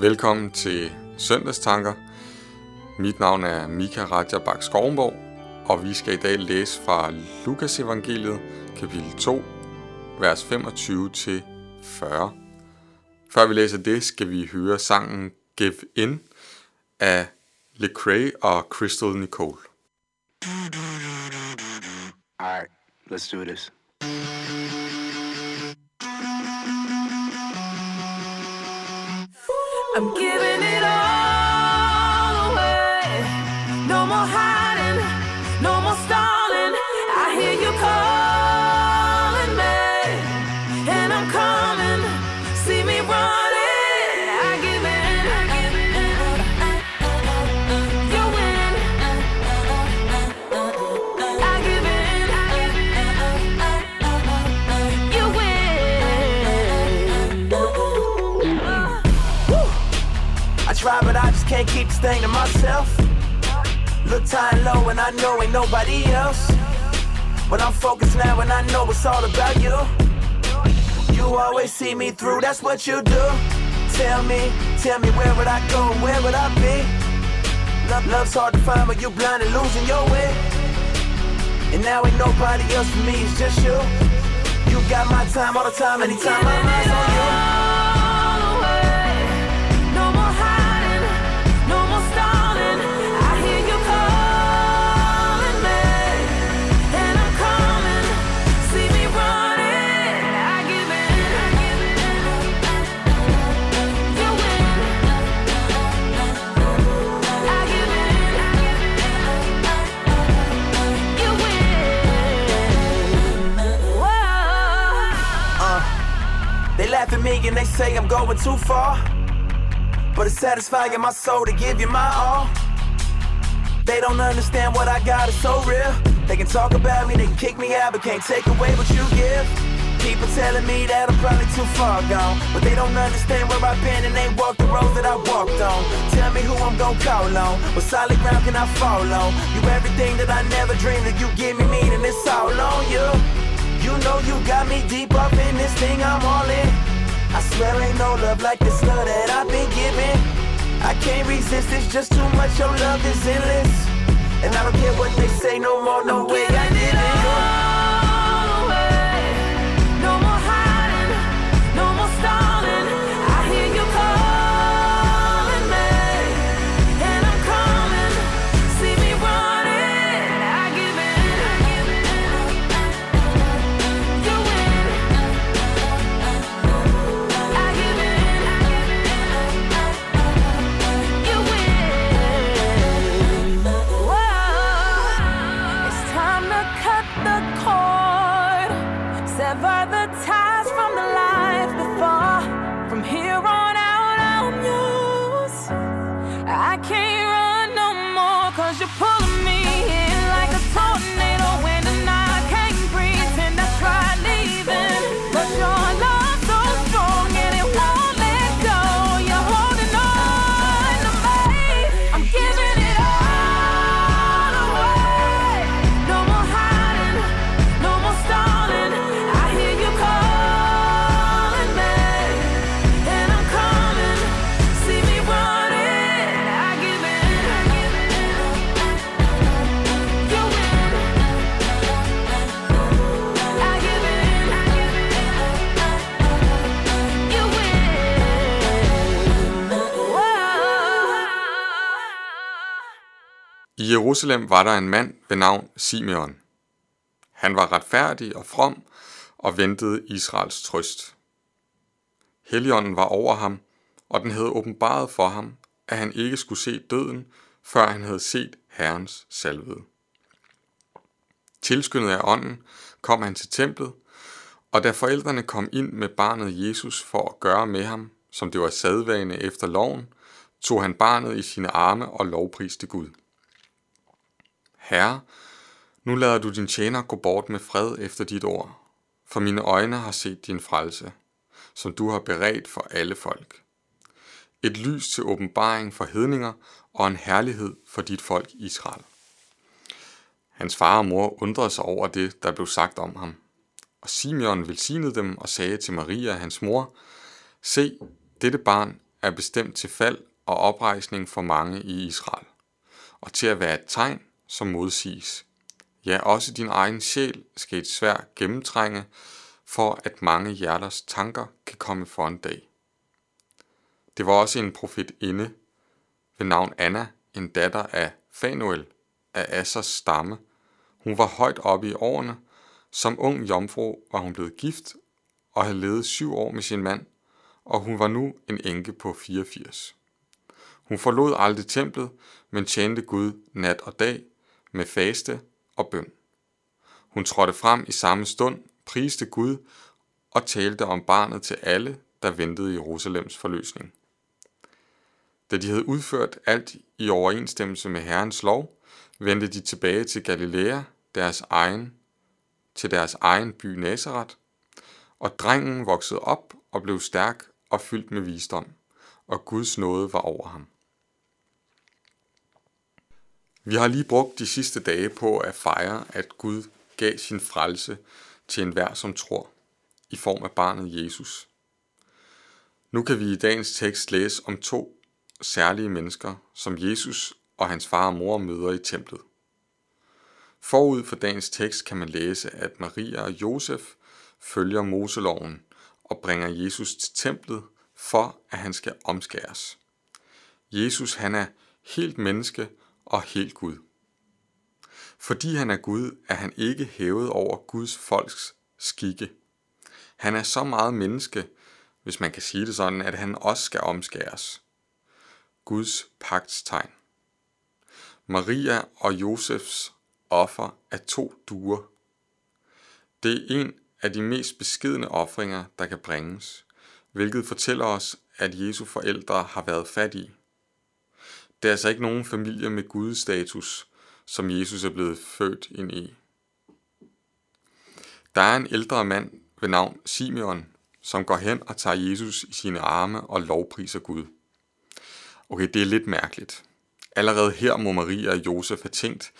Velkommen til Søndagstanker. Mit navn er Mika Raja Bak Skovenborg, og vi skal i dag læse fra Lukas evangeliet, kapitel 2, vers 25 til 40. Før vi læser det, skal vi høre sangen Give In af Lecrae og Crystal Nicole. All right, let's do this. Can't keep this thing to myself. Look and low, and I know ain't nobody else. But I'm focused now, and I know it's all about you. You always see me through, that's what you do. Tell me, tell me where would I go, where would I be? Love, love's hard to find, but you blind and losing your way. And now ain't nobody else for me, it's just you. You got my time all the time, anytime my mind's on you. Laugh at me and they say I'm going too far. But it's satisfying my soul to give you my all. They don't understand what I got is so real. They can talk about me, they can kick me out, but can't take away what you give. People telling me that I'm probably too far gone. But they don't understand where I've been and they walk the road that I walked on. Tell me who I'm gonna call on. What solid ground can I fall on? You everything that I never dreamed of. You give me meaning, it's all on you. You know you got me deep up in this thing, I'm all in. I swear ain't no love like this love that I've been given. I can't resist, it's just too much, your love is endless. And I don't care what they say no more, no way I Giving did it I Jerusalem var der en mand ved navn Simeon. Han var retfærdig og from og ventede Israels trøst. Helligånden var over ham, og den havde åbenbaret for ham, at han ikke skulle se døden, før han havde set Herrens salvede. Tilskyndet af ånden kom han til templet, og da forældrene kom ind med barnet Jesus for at gøre med ham, som det var sædvane efter loven, tog han barnet i sine arme og lovpriste Gud. Herre, nu lader du din tjener gå bort med fred efter dit ord, for mine øjne har set din frelse, som du har beredt for alle folk. Et lys til åbenbaring for hedninger og en herlighed for dit folk Israel. Hans far og mor undrede sig over det, der blev sagt om ham. Og Simeon velsignede dem og sagde til Maria, hans mor, Se, dette barn er bestemt til fald og oprejsning for mange i Israel, og til at være et tegn, som modsiges. Ja, også din egen sjæl skal et svær gennemtrænge, for at mange hjerters tanker kan komme for en dag. Det var også en profet inde ved navn Anna, en datter af Fanuel af Assers stamme. Hun var højt oppe i årene. Som ung jomfru var hun blevet gift og havde levet syv år med sin mand, og hun var nu en enke på 84. Hun forlod aldrig templet, men tjente Gud nat og dag med faste og bøn. Hun trådte frem i samme stund, priste Gud og talte om barnet til alle, der ventede i Jerusalems forløsning. Da de havde udført alt i overensstemmelse med Herrens lov, vendte de tilbage til Galilea, deres egen, til deres egen by Nazareth, og drengen voksede op og blev stærk og fyldt med visdom, og Guds nåde var over ham. Vi har lige brugt de sidste dage på at fejre, at Gud gav sin frelse til enhver, som tror, i form af barnet Jesus. Nu kan vi i dagens tekst læse om to særlige mennesker, som Jesus og hans far og mor møder i templet. Forud for dagens tekst kan man læse, at Maria og Josef følger Moseloven og bringer Jesus til templet for, at han skal omskæres. Jesus han er helt menneske og helt Gud. Fordi han er Gud, er han ikke hævet over Guds folks skikke. Han er så meget menneske, hvis man kan sige det sådan, at han også skal omskæres. Guds pagtstegn. Maria og Josefs offer er to duer. Det er en af de mest beskedne ofringer, der kan bringes, hvilket fortæller os, at Jesu forældre har været fattige. Det er altså ikke nogen familie med gudstatus, som Jesus er blevet født ind i. Der er en ældre mand ved navn Simeon, som går hen og tager Jesus i sine arme og lovpriser Gud. Okay, det er lidt mærkeligt. Allerede her må Maria og Josef have tænkt,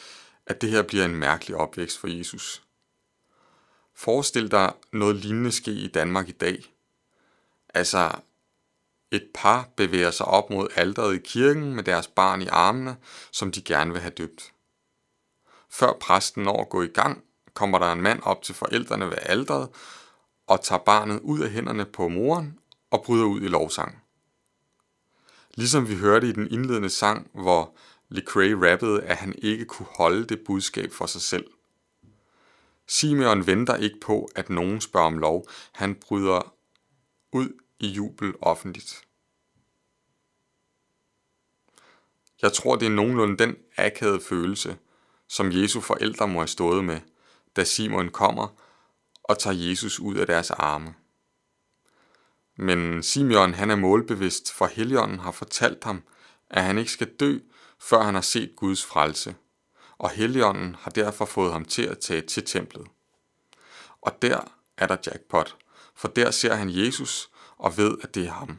at det her bliver en mærkelig opvækst for Jesus. Forestil dig noget lignende ske i Danmark i dag. Altså, et par bevæger sig op mod alderet i kirken med deres barn i armene, som de gerne vil have døbt. Før præsten når at gå i gang, kommer der en mand op til forældrene ved alderet og tager barnet ud af hænderne på moren og bryder ud i lovsang. Ligesom vi hørte i den indledende sang, hvor Lecrae rappede, at han ikke kunne holde det budskab for sig selv. Simeon venter ikke på, at nogen spørger om lov. Han bryder ud i jubel offentligt. Jeg tror, det er nogenlunde den akavede følelse, som Jesu forældre må have stået med, da Simon kommer og tager Jesus ud af deres arme. Men Simeon han er målbevidst, for Helligånden har fortalt ham, at han ikke skal dø, før han har set Guds frelse, og Helligånden har derfor fået ham til at tage til templet. Og der er der jackpot, for der ser han Jesus og ved, at det er ham.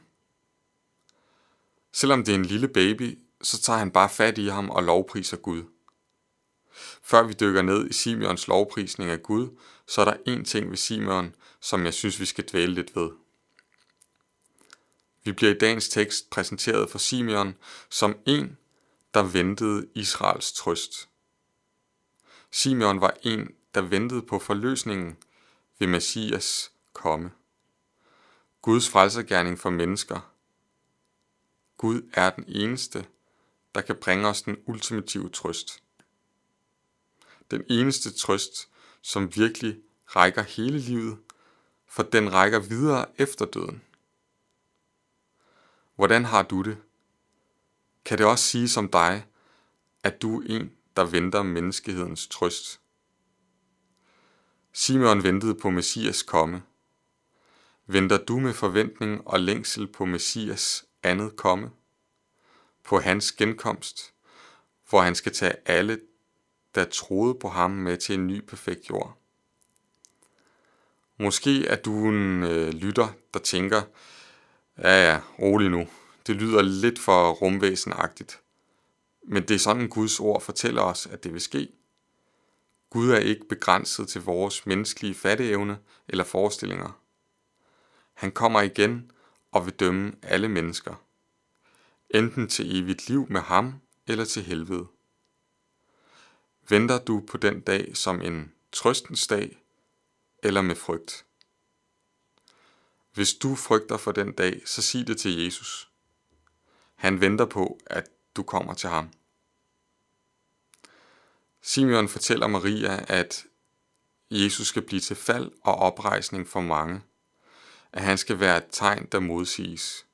Selvom det er en lille baby, så tager han bare fat i ham og lovpriser Gud. Før vi dykker ned i Simeons lovprisning af Gud, så er der en ting ved Simeon, som jeg synes, vi skal dvæle lidt ved. Vi bliver i dagens tekst præsenteret for Simeon som en, der ventede Israels trøst. Simeon var en, der ventede på forløsningen ved Messias komme. Guds frelsergærning for mennesker. Gud er den eneste, der kan bringe os den ultimative trøst. Den eneste trøst, som virkelig rækker hele livet, for den rækker videre efter døden. Hvordan har du det? Kan det også sige som dig, at du er en, der venter menneskehedens trøst? Simeon ventede på Messias komme. Venter du med forventning og længsel på Messias andet komme? På hans genkomst, hvor han skal tage alle, der troede på ham med til en ny perfekt jord. Måske er du en øh, lytter, der tænker, ja ja, rolig nu, det lyder lidt for rumvæsenagtigt. Men det er sådan, Guds ord fortæller os, at det vil ske. Gud er ikke begrænset til vores menneskelige fatteevne eller forestillinger. Han kommer igen og vil dømme alle mennesker. enten til evigt liv med ham eller til helvede. Venter du på den dag som en trøstens dag eller med frygt? Hvis du frygter for den dag, så sig det til Jesus. Han venter på, at du kommer til ham. Simeon fortæller Maria, at Jesus skal blive til fald og oprejsning for mange, at han skal være et tegn, der modsiges.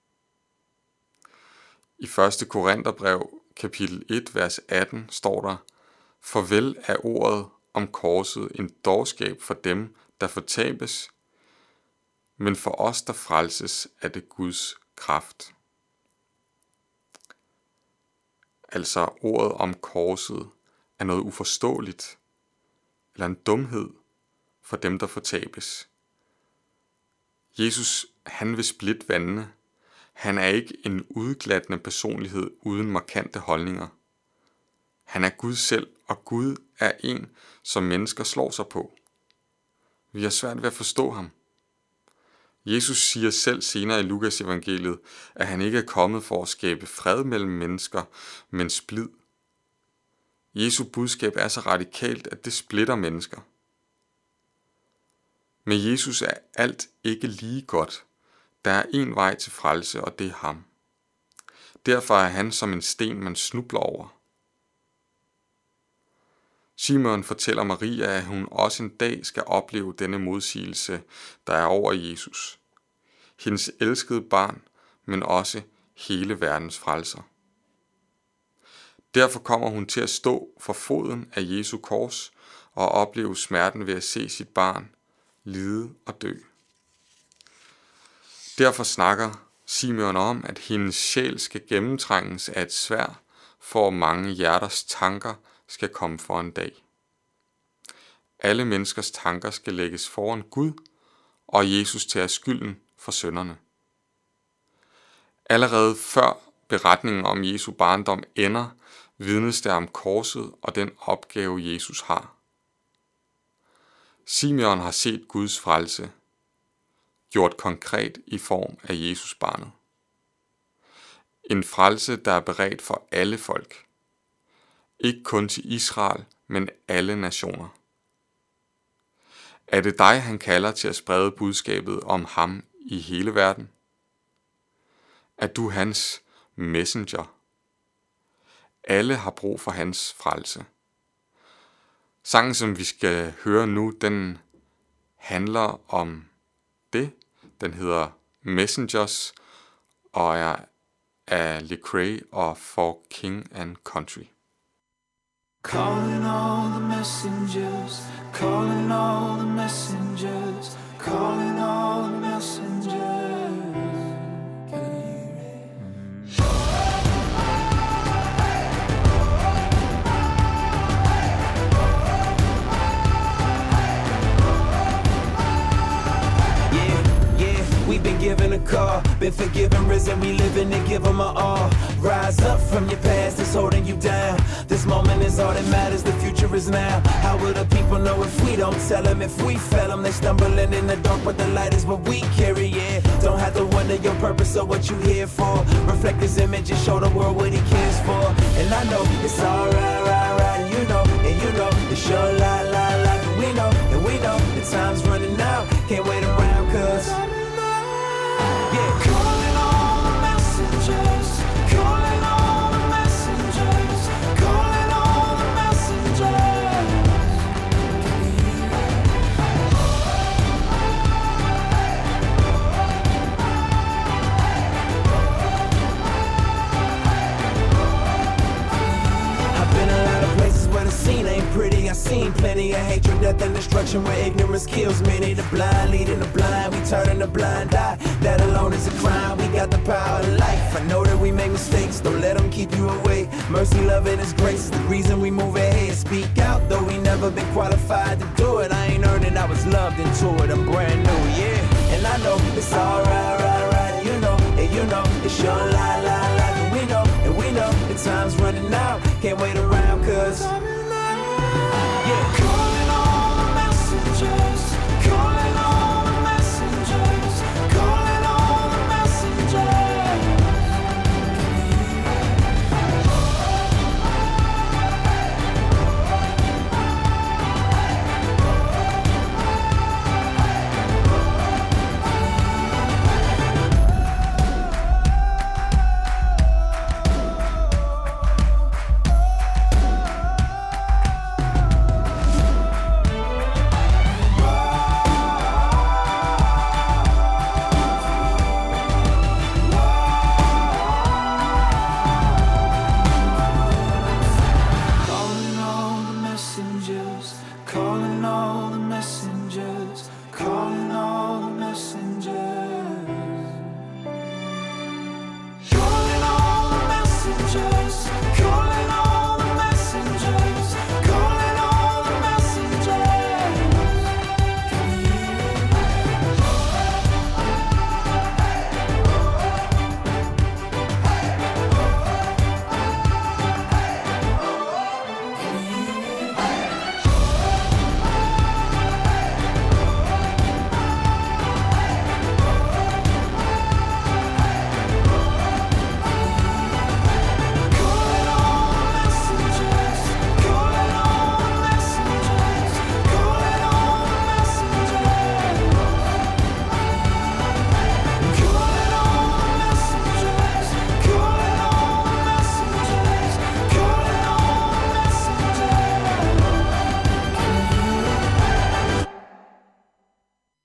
I 1. Korintherbrev, kapitel 1, vers 18, står der, Farvel er ordet om korset en dårskab for dem, der fortabes, men for os, der frelses, er det Guds kraft. Altså ordet om korset er noget uforståeligt, eller en dumhed for dem, der fortabes. Jesus, han vil splitte vandene. Han er ikke en udglattende personlighed uden markante holdninger. Han er Gud selv, og Gud er en, som mennesker slår sig på. Vi har svært ved at forstå ham. Jesus siger selv senere i Lukas evangeliet, at han ikke er kommet for at skabe fred mellem mennesker, men splid. Jesu budskab er så radikalt, at det splitter mennesker. Med Jesus er alt ikke lige godt. Der er en vej til frelse, og det er ham. Derfor er han som en sten, man snubler over. Simon fortæller Maria, at hun også en dag skal opleve denne modsigelse, der er over Jesus. Hendes elskede barn, men også hele verdens frelser. Derfor kommer hun til at stå for foden af Jesu kors og opleve smerten ved at se sit barn lide og dø. Derfor snakker Simeon om, at hendes sjæl skal gennemtrænges af et svær, for mange hjerters tanker skal komme for en dag. Alle menneskers tanker skal lægges foran Gud, og Jesus tager skylden for sønderne. Allerede før beretningen om Jesu barndom ender, vidnes der om korset og den opgave, Jesus har. Simeon har set Guds frelse, gjort konkret i form af Jesus barnet. En frelse, der er beredt for alle folk. Ikke kun til Israel, men alle nationer. Er det dig, han kalder til at sprede budskabet om ham i hele verden? Er du hans messenger? Alle har brug for hans frelse. Sangen, som vi skal høre nu, den handler om det. Den hedder Messengers og er af Lecrae og For King and Country. Calling all the messengers, calling all the messengers, calling all call, been forgiven, risen, we living to give them our all. Rise up from your past that's holding you down. This moment is all that matters, the future is now. How will the people know if we don't tell them? If we fail them, they stumbling in the dark, but the light is what we carry, yeah. Don't have to wonder your purpose or what you here for. Reflect his image and show the world what he cares for. And I know it's alright, right, right, you know, and you know, it's your la la la, and we know, and we know, the time's running love, and His grace is the reason we move ahead. Speak out, though we never been qualified to do it. I ain't earned it, I was loved into it. I'm brand new, yeah. And I know it's alright, right, right. You know, and you know, it's your la la la. And we know, and we know, the time's running out. Can't wait around, cause. Yeah, Calling all the messengers, calling all the messengers.